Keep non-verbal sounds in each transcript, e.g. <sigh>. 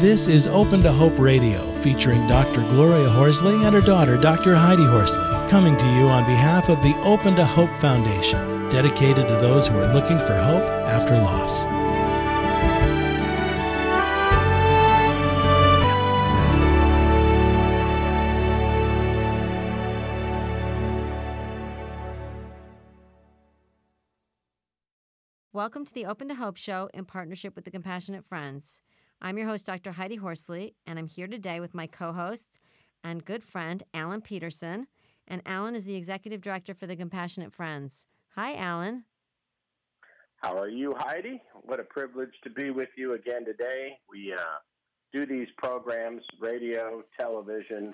This is Open to Hope Radio, featuring Dr. Gloria Horsley and her daughter, Dr. Heidi Horsley, coming to you on behalf of the Open to Hope Foundation, dedicated to those who are looking for hope after loss. Welcome to the Open to Hope show in partnership with the Compassionate Friends. I'm your host, Dr. Heidi Horsley, and I'm here today with my co host and good friend, Alan Pedersen. And Alan is the executive director for the Compassionate Friends. Hi, Alan. How are you, Heidi? What a privilege to be with you again today. We uh, do these programs, radio, television,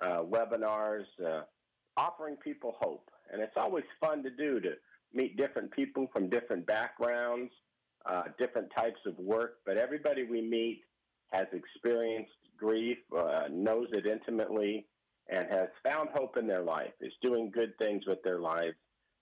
uh, webinars, uh, offering people hope. And it's always fun to do to meet different people from different backgrounds, uh, different types of work, but everybody we meet has experienced grief, uh, knows it intimately, and has found hope in their life, is doing good things with their lives,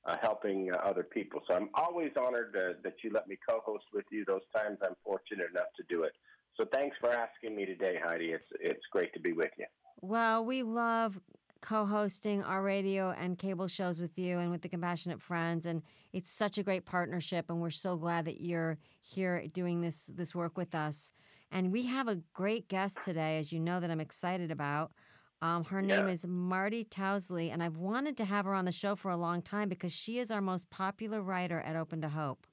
uh, helping uh, other people. So I'm always honored uh, that you let me co host with you. Those times I'm fortunate enough to do it. So thanks for asking me today, Heidi. It's, it's great to be with you. Well, we love co hosting our radio and cable shows with you and with the Compassionate Friends. And it's such a great partnership. And we're so glad that you're here doing this, this work with us. And we have a great guest today, as you know, that I'm excited about. Um, her name is Marty Tousley, and I've wanted to have her on the show for a long time because she is our most popular writer at Open to Hope.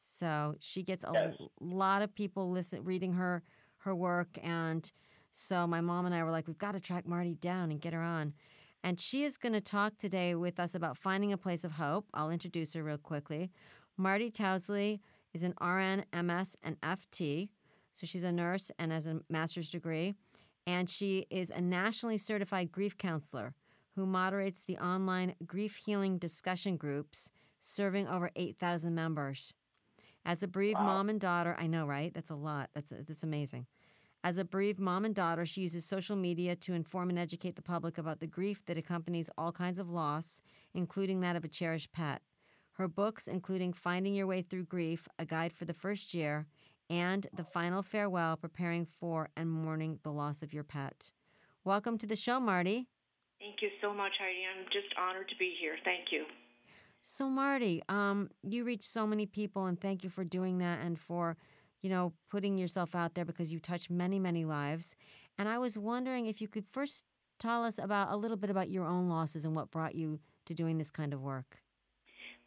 So she gets a Yes. lot of people listen reading her her work, and so my mom and I were like, we've got to track Marty down and get her on. And she is going to talk today with us about finding a place of hope. I'll introduce her real quickly. Marty Tousley is an RN, MS, and FT. So she's a nurse and has a master's degree. And she is a nationally certified grief counselor who moderates the online grief healing discussion groups, serving over 8,000 members. As a bereaved Wow. mom and daughter, I know, right? That's a lot. That's that's amazing. As a bereaved mom and daughter, she uses social media to inform and educate the public about the grief that accompanies all kinds of loss, including that of a cherished pet. Her books, including Finding Your Way Through Grief, A Guide for the First Year, and The Final Farewell, Preparing for and Mourning the Loss of Your Pet. Welcome to the show, Marty. Thank you so much, Heidi. I'm just honored to be here. Thank you. So, Marty, um, you reach so many people, and thank you for doing that and for, you know, putting yourself out there because you touch many, many lives. And I was wondering if you could first tell us about a little bit about your own losses and what brought you to doing this kind of work.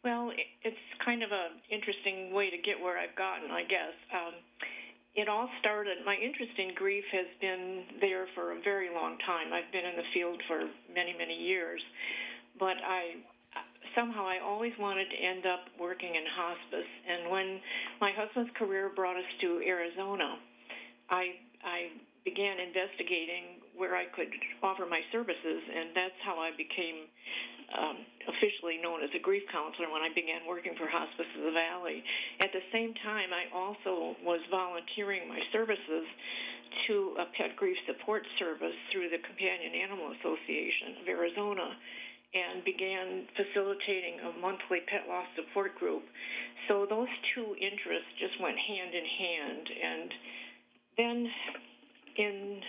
Well, it's kind of an interesting way to get where I've gotten, I guess. Um, it all started, my interest in grief has been there for a very long time. I've been in the field for many, many years. But I somehow I always wanted to end up working in hospice. And when my husband's career brought us to Arizona, I I began investigating where I could offer my services, and that's how I became um, officially known as a grief counselor when I began working for Hospice of the Valley. At the same time, I also was volunteering my services to a pet grief support service through the Companion Animal Association of Arizona and began facilitating a monthly pet loss support group. So those two interests just went hand in hand. And then in,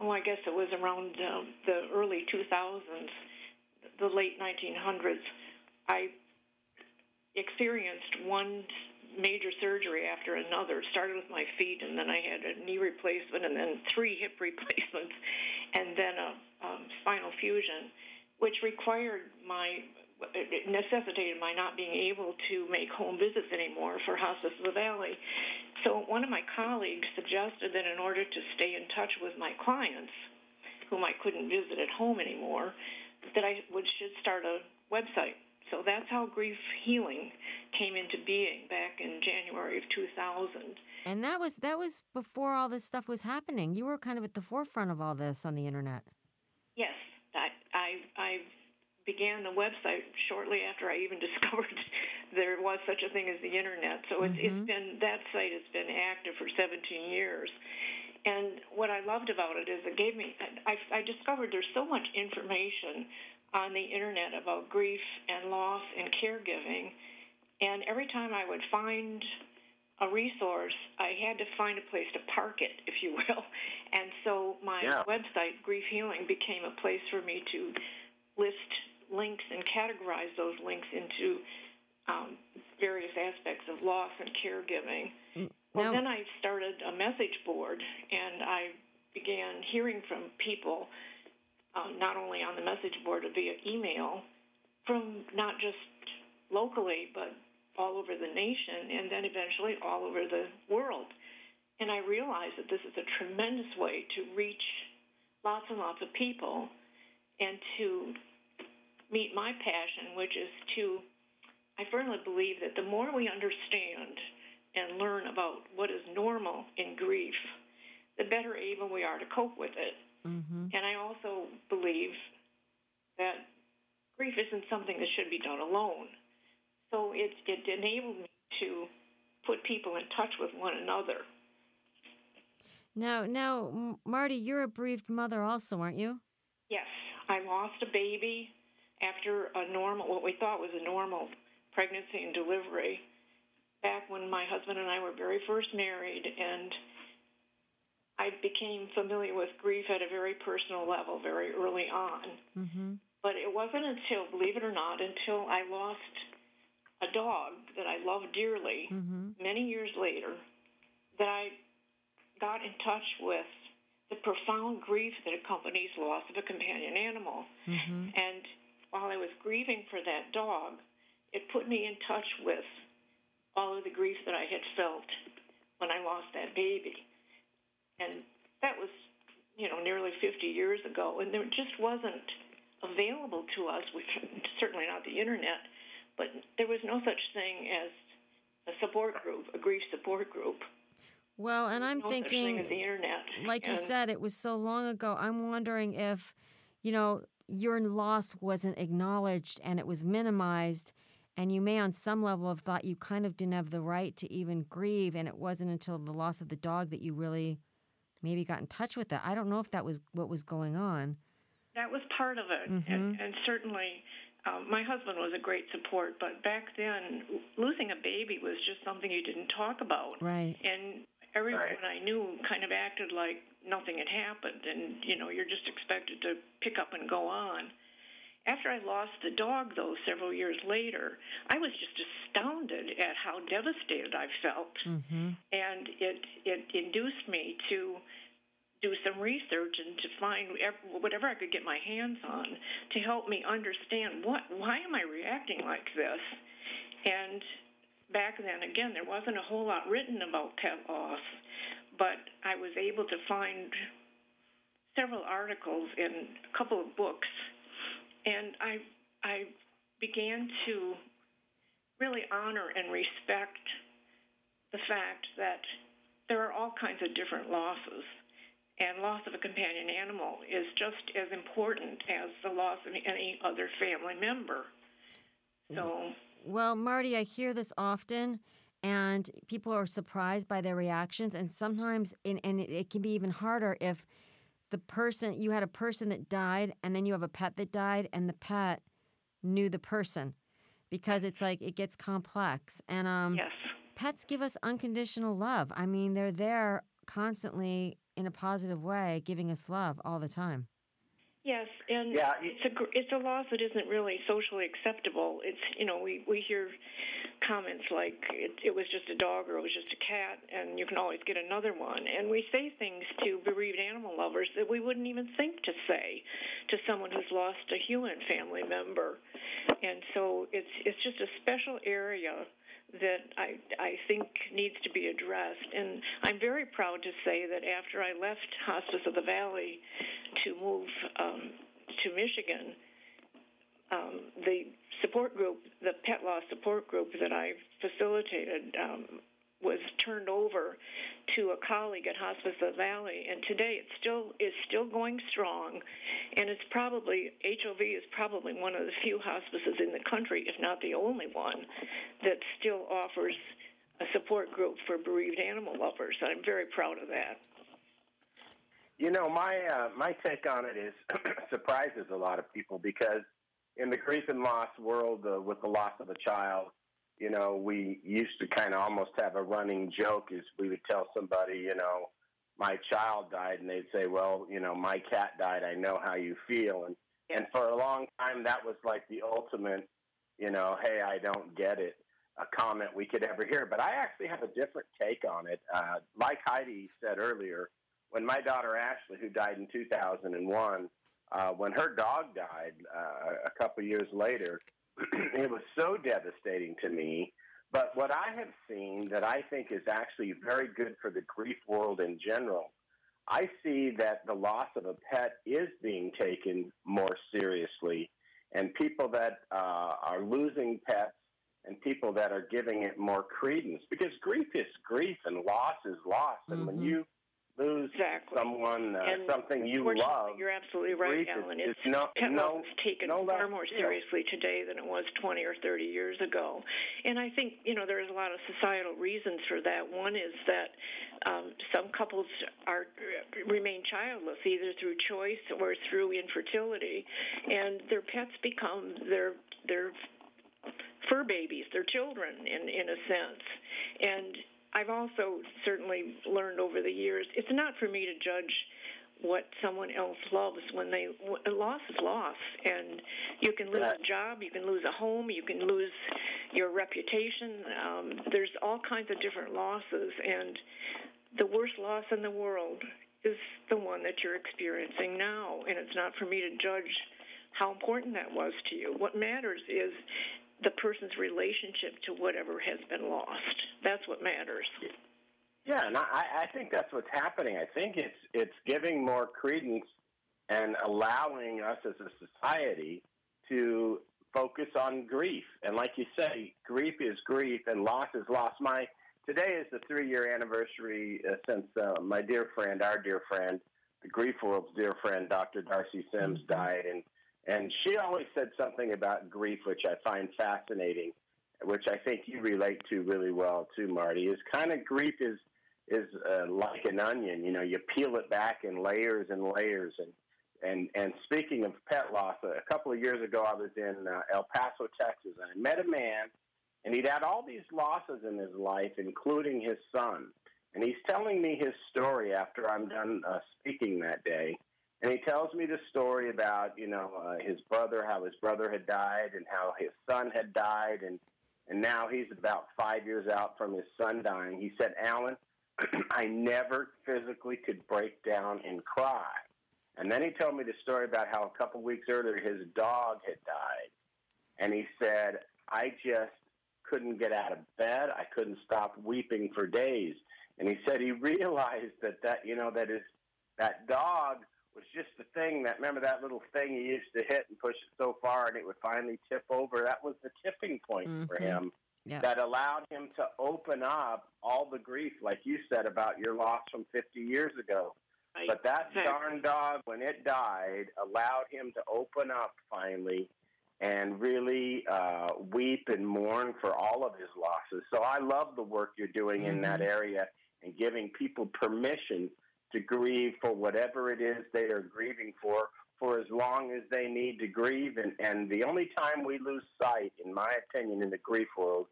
oh, I guess it was around uh, the early 2000s, the late 1900s, I experienced one major surgery after another. Started with my feet, and then I had a knee replacement, and then three hip <laughs> replacements, and then a um, spinal fusion, which required my it necessitated my not being able to make home visits anymore for Hospice of the Valley. So one of my colleagues suggested that in order to stay in touch with my clients, whom I couldn't visit at home anymore, that I would should start a website. So that's how grief healing came into being back in January of 2000. And that was that was before all this stuff was happening. You were kind of at the forefront of all this on the internet. Yes, I began the website shortly after I even <laughs> discovered there was such a thing as the internet. So it's, Mhm. it's been that site has been active for 17 years. And what I loved about it is it gave me I, I discovered there's so much information on the internet about grief and loss and caregiving. And every time I would find a resource, I had to find a place to park it, if you will. And so my Yeah. website, Grief Healing, became a place for me to list links and categorize those links into um, various aspects of loss and caregiving. Well, Now- then I started a message board, and I began hearing from people, um, not only on the message board but via email, from not just locally but all over the nation, and then eventually all over the world. And I realized that this is a tremendous way to reach lots and lots of people and to meet my passion, which is to, I firmly believe that the more we understand and learn about what is normal in grief, the better able we are to cope with it. Mm-hmm. And I also believe that grief isn't something that should be done alone. So it, it enabled me to put people in touch with one another. Now, now, Marty, you're a bereaved mother, also, aren't you? Yes, I lost a baby after a normal, what we thought was a normal pregnancy and delivery, back when my husband and I were very first married, and I became familiar with grief at a very personal level very early on. Mm-hmm. But it wasn't until, believe it or not, until I lost a dog that I loved dearly Mm-hmm. many years later that I got in touch with the profound grief that accompanies loss of a companion animal. Mm-hmm. And while I was grieving for that dog, it put me in touch with all of the grief that I had felt when I lost that baby. And that was, you know, nearly 50 years ago, and there just wasn't available to us, with certainly not the internet, but there was no such thing as a support group, a grief support group. Well, and I'm no such thing as the thinking, internet. like you said, it was so long ago. I'm wondering if, you know, your loss wasn't acknowledged and it was minimized, and you may, on some level, have thought you kind of didn't have the right to even grieve, and it wasn't until the loss of the dog that you really maybe got in touch with it. I don't know if that was what was going on. That was part of it, Mhm. and, and certainly um, my husband was a great support. But back then, losing a baby was just something you didn't talk about, Right. and everyone Right. I knew kind of acted like nothing had happened, and you know you're just expected to pick up and go on. After I lost the dog, though, several years later, I was just astounded at how devastated I felt Mm-hmm. and it it induced me to do some research and to find whatever I could get my hands on to help me understand what why am I reacting like this? And back then again there wasn't a whole lot written about pet loss but I was able to find several articles and a couple of books. And I I began to really honor and respect the fact that there are all kinds of different losses, and loss of a companion animal is just as important as the loss of any other family member. So, Well, Marty, I hear this often, and people are surprised by their reactions. And sometimes, and, and it, it can be even harder if the person, you had a person that died, and then you have a pet that died, and the pet knew the person because it's like it gets complex. And um, yes. pets give us unconditional love. I mean, they're there constantly in a positive way, giving us love all the time. Yes, and Yeah, it's a it's a loss that isn't really socially acceptable. It's you know we we hear comments like it, it was just a dog or it was just a cat, and you can always get another one. And we say things to bereaved animal lovers that we wouldn't even think to say to someone who's lost a human family member. And so it's it's just a special area that I I think needs to be addressed. And I'm very proud to say that after I left Hospice of the Valley to move um, to Michigan, um, the support group, the pet loss support group that I facilitated, um, was turned over to a colleague at Hospice of the Valley, and today it still is still going strong, and it's probably HOV is probably one of the few hospices in the country, if not the only one, that still offers a support group for bereaved animal lovers. I'm very proud of that. You know, my uh, my take on it is <clears throat> surprises a lot of people because in the grief and loss world, uh, with the loss of a child, you know, we used to kind of almost have a running joke is we would tell somebody, you know, my child died, and they'd say, well, you know, my cat died. I know how you feel, and and for a long time that was like the ultimate, you know, hey, I don't get it, a comment we could ever hear. But I actually have a different take on it. Uh, like Heidi said earlier, when my daughter Ashley, who died in 2001, uh, when her dog died uh, a couple years later, <clears throat> it was so devastating to me. But what I have seen that I think is actually very good for the grief world in general, I see that the loss of a pet is being taken more seriously. And people that uh, are losing pets and people that are giving it more credence because grief is grief and loss is loss. And mm-hmm. when you lose exactly. someone, uh, something you love. You're absolutely right, Alan. It's, it's no, loss taken no far more seriously today than it was 20 or 30 years ago. And I think, you know, there's a lot of societal reasons for that. One is that um, some couples are remain childless either through choice or through infertility, and their pets become their their fur babies, their children in in a sense. And I've also certainly learned over the years it's not for me to judge what someone else loves when they loss is loss. And you can lose a job you can lose a home you can lose your reputation. Um, there's all kinds of different losses. And the worst loss in the world is the one that you're experiencing now. And it's not for me to judge how important that was to you. What matters is the person's relationship to whatever has been lost. That's what matters. Yeah, and I, I think that's what's happening. I think it's it's giving more credence and allowing us as a society to focus on grief. And like you say, grief is grief and loss is loss. My today is the three year anniversary uh, since uh, my dear friend, our dear friend, the grief world's dear friend, Dr. Darcie Sims, mm-hmm. died, and and she always said something about grief, which I find fascinating, which I think you relate to really well too, Marty. Is kind of grief is is uh, like an onion. You know, you peel it back in layers and layers. And and and speaking of pet loss, a couple of years ago, I was in uh, El Paso, Texas, and I met a man, and he'd had all these losses in his life, including his son. And he's telling me his story after I'm done uh, speaking that day and he tells me the story about you know uh, his brother, how his brother had died, and how his son had died, and and now he's about five years out from his son dying. He said, Alan, <clears throat> I never physically could break down and cry. And then he told me the story about how a couple weeks earlier his dog had died, and he said, I just couldn't get out of bed. I couldn't stop weeping for days. And he said he <laughs> realized that that you know that his that dog was just the thing that remember that little thing he used to hit and push it so far and it would finally tip over. That was the tipping point mm-hmm. for him yep. that allowed him to open up all the grief, like you said about your loss from 50 years ago. Right. But that darn dog, when it died, allowed him to open up finally and really uh, weep and mourn for all of his losses. So I love the work you're doing mm-hmm. in that mm-hmm. area and giving people permission to grieve for whatever it is they are grieving for for as long as they need to grieve. And, and the only time we lose sight, in my opinion, in the grief world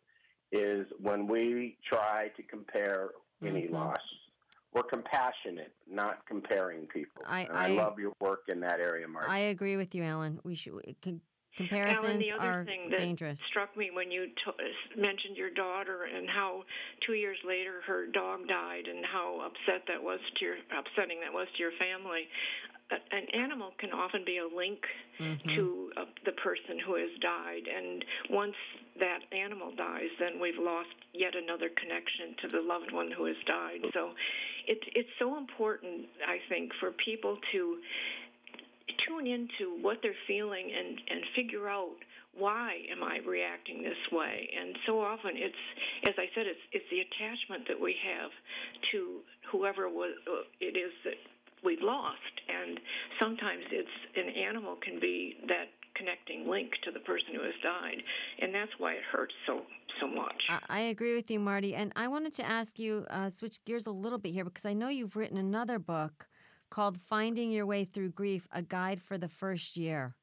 is when we try to compare any mm-hmm. loss. We're compassionate, not comparing people. I, I, I, love your work in that area, Mark. I agree with you, Alan. We should Comparisons Alan, the other are thing that dangerous. Struck me when you t- mentioned your daughter and how two years later her dog died and how upset that was to your upsetting that was to your family. An animal can often be a link mm-hmm. to uh, the person who has died, and once that animal dies, then we've lost yet another connection to the loved one who has died. So, it's it's so important, I think, for people to tune into what they're feeling and, and figure out why am I reacting this way? And so often it's, as I said, it's, it's the attachment that we have to whoever was, uh, it is that we've lost. And sometimes it's an animal can be that connecting link to the person who has died. And that's why it hurts so so much. I agree with you, Marty. And I wanted to ask you, uh, switch gears a little bit here, because I know you've written another book called Finding Your Way Through Grief A Guide for the First Year.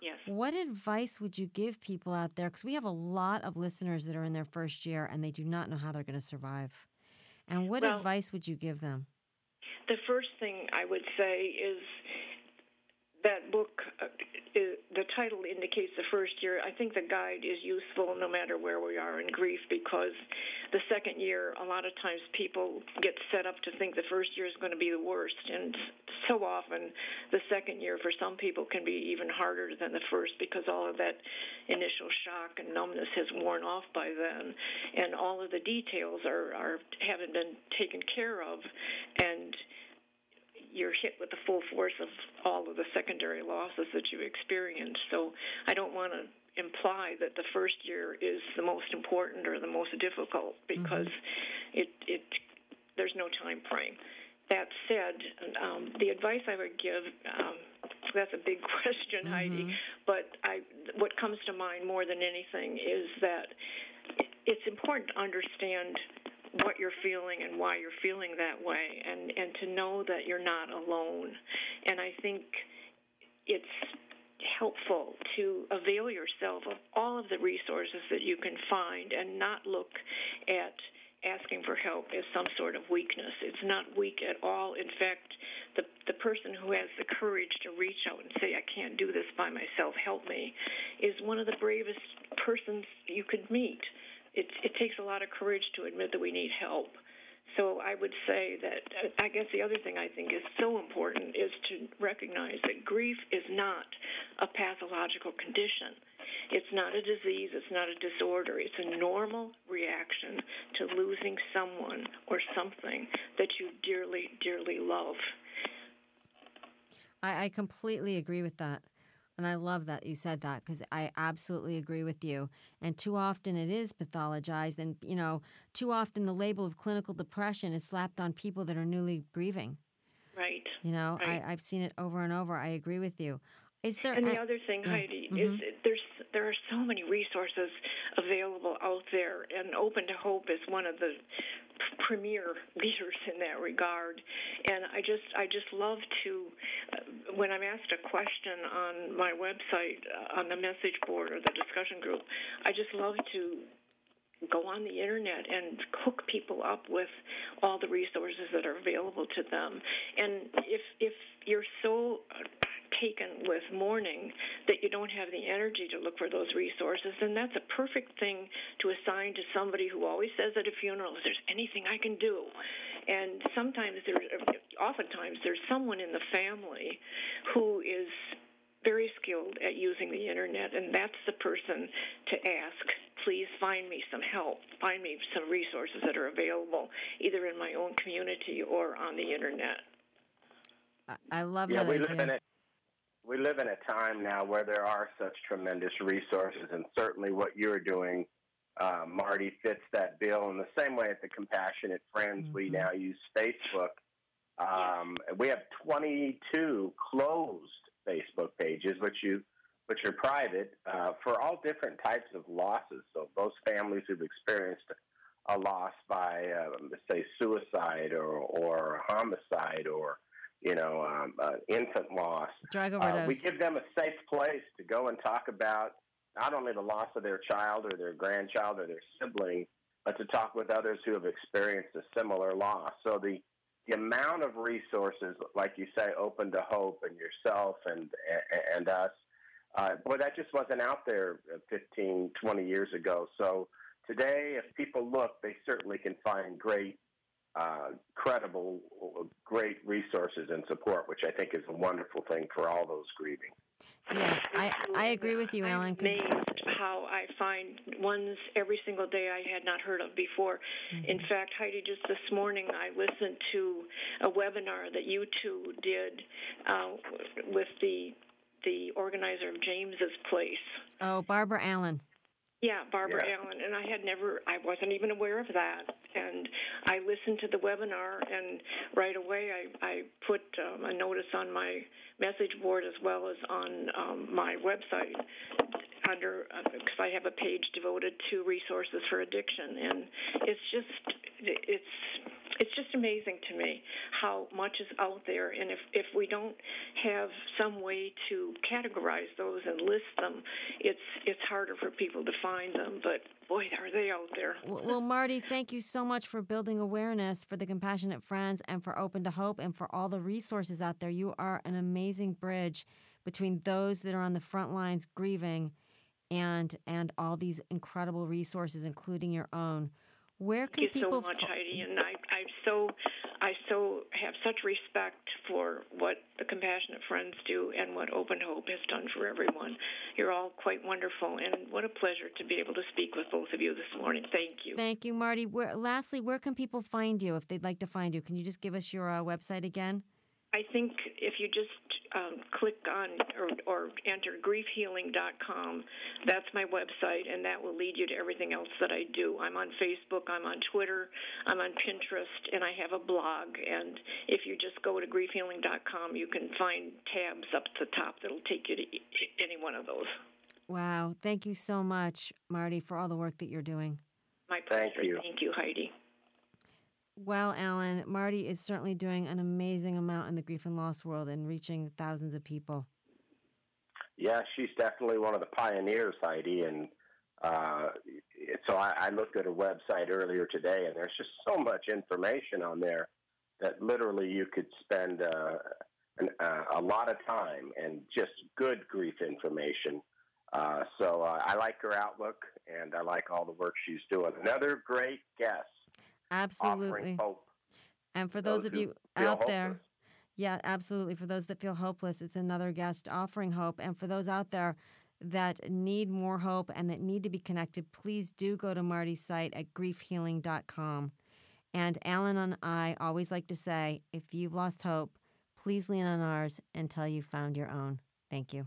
Yes. What advice would you give people out there? Because we have a lot of listeners that are in their first year and they do not know how they're going to survive. And what Well- advice would you give them? The first thing I would say is that book, uh, is, the title indicates the first year. I think the guide is useful no matter where we are in grief because the second year, a lot of times people get set up to think the first year is going to be the worst. And so often, the second year for some people can be even harder than the first because all of that initial shock and numbness has worn off by then. And all of the details are, are haven't been taken care of. And you're hit with the full force of all of the secondary losses that you experience. So I don't want to imply that the first year is the most important or the most difficult because it it there's no time frame. That said, um, the advice I would give um, that's a big <laughs> question, Heidi. But I what comes to mind more than anything is that it's important to understand what you're feeling and why you're feeling that way and and to know that you're not alone. And i think it's helpful to avail yourself of all of the resources that you can find and not look at asking for help as some sort of weakness. It's not weak at all. In fact the the person who has the courage to reach out and say i can't do this by myself help me is one of the bravest persons you could meet it, it takes a lot of courage to admit that we need help. So I would say that uh, I guess the other thing I think is so important is to recognize that grief is not a pathological condition. It's not a disease, it's not a disorder. It's a normal reaction to losing someone or something that you dearly, dearly love. I, I completely agree with that. And I love that you said that because I absolutely agree with you. And too often it is pathologized. And, you know, too often the label of clinical depression is slapped on people that are newly grieving. Right. You know, Right. I, I've seen it over and over. I agree with you. Is there And the a- other thing, yeah, Heidi, mhm. is there's there are so many resources available out there, and Open to Hope is one of the premier leaders in that regard. And I just I just love to uh, when I'm asked a question on my website uh, on the message board or the discussion group, I just love to go on the internet and hook people up with all the resources that are available to them. And if if you're so taken with mourning that you don't have the energy to look for those resources, then that's a perfect thing to assign to somebody who always says at a funeral, "Is there anything I can do?" And sometimes there, oftentimes there's someone in the family who is very skilled at using the internet, and that's the person to ask. Please find me some help. Find me some resources that are available, either in my own community or on the internet. I- I love Yeah, that we idea. live in a we live in a time now where there are such tremendous resources, and certainly what you're doing, uh, Marty, fits that bill. In the same way, at the Compassionate Friends, we Mhm. now use Facebook. Um, We have 22 closed Facebook pages, which you which are private uh, for all different types of losses. So those families who've experienced a loss by, um, say, suicide or or homicide or you know, um, uh, infant loss. Drug Uh, we give them a safe place to go and talk about not only the loss of their child or their grandchild or their sibling, but to talk with others who have experienced a similar loss. So the the amount of resources, like you say, open to hope and yourself and and us, uh, boy, that just wasn't out there 15, 20 years ago. So today, if people look, they certainly can find great uh, credible, great resources and support, which I think is a wonderful thing for all those grieving. yeah, I, I agree with you, Alan. I'm amazed how I find ones every single day I had not heard of before. In Mm-hmm. fact, Heidi, just this morning I listened to a webinar that you two did uh, with the the organizer of James's Place. oh, Barbara Allen. Yeah, Barbara Yeah. Allen, and I had never, I wasn't even aware of that. And I listened to the webinar, and right away I, I put um, a notice on my message board as well as on um, my website under, because I have a page devoted to resources for addiction, and it's just, it's it's just amazing to me how much is out there, and if if we don't have some way to categorize those and list them, it's it's harder for people to find them. But boy, are they out there. <laughs> Well, Marty, thank you so much for building awareness for the Compassionate Friends and for Open to Hope and for all the resources out there. You are an amazing bridge between those that are on the front lines grieving and and all these incredible resources, including your own. Where can Thank you people so much, Heidi, and I, so, I so have such respect for what the Compassionate Friends do and what Open Hope has done for everyone. You're all quite wonderful, and what a pleasure to be able to speak with both of you this morning. Thank you. Thank you, Marty. Where, lastly, where can people find you if they'd like to find you? Can you just give us your uh, website again? I think if you just um, click on or, or enter griefhealing.com, that's my website, and that will lead you to everything else that I do. I'm on Facebook, I'm on Twitter, I'm on Pinterest, and I have a blog. And if you just go to griefhealing.com, you can find tabs up at the top that'll take you to any one of those. Wow. Thank you so much, Marty, for all the work that you're doing. My pleasure. Thank you. Thank you, Heidi. Well, Alan, Marty is certainly doing an amazing amount in the grief and loss world and reaching thousands of people. Yeah, she's definitely one of the pioneers, Heidi. And uh, so I, I looked at her website earlier today, and there's just so much information on there that literally you could spend uh, an, uh, a lot of time and just good grief information. Uh, so uh, I like her outlook, and I like all the work she's doing. Another great guest. Absolutely. Offering hope. And for those, those of you out there, hopeless. yeah, absolutely. For those that feel hopeless, it's another guest offering hope. And for those out there that need more hope and that need to be connected, please do go to Marty's site at griefhealing.com. And Alan and I always like to say if you've lost hope, please lean on ours until you've found your own. Thank you.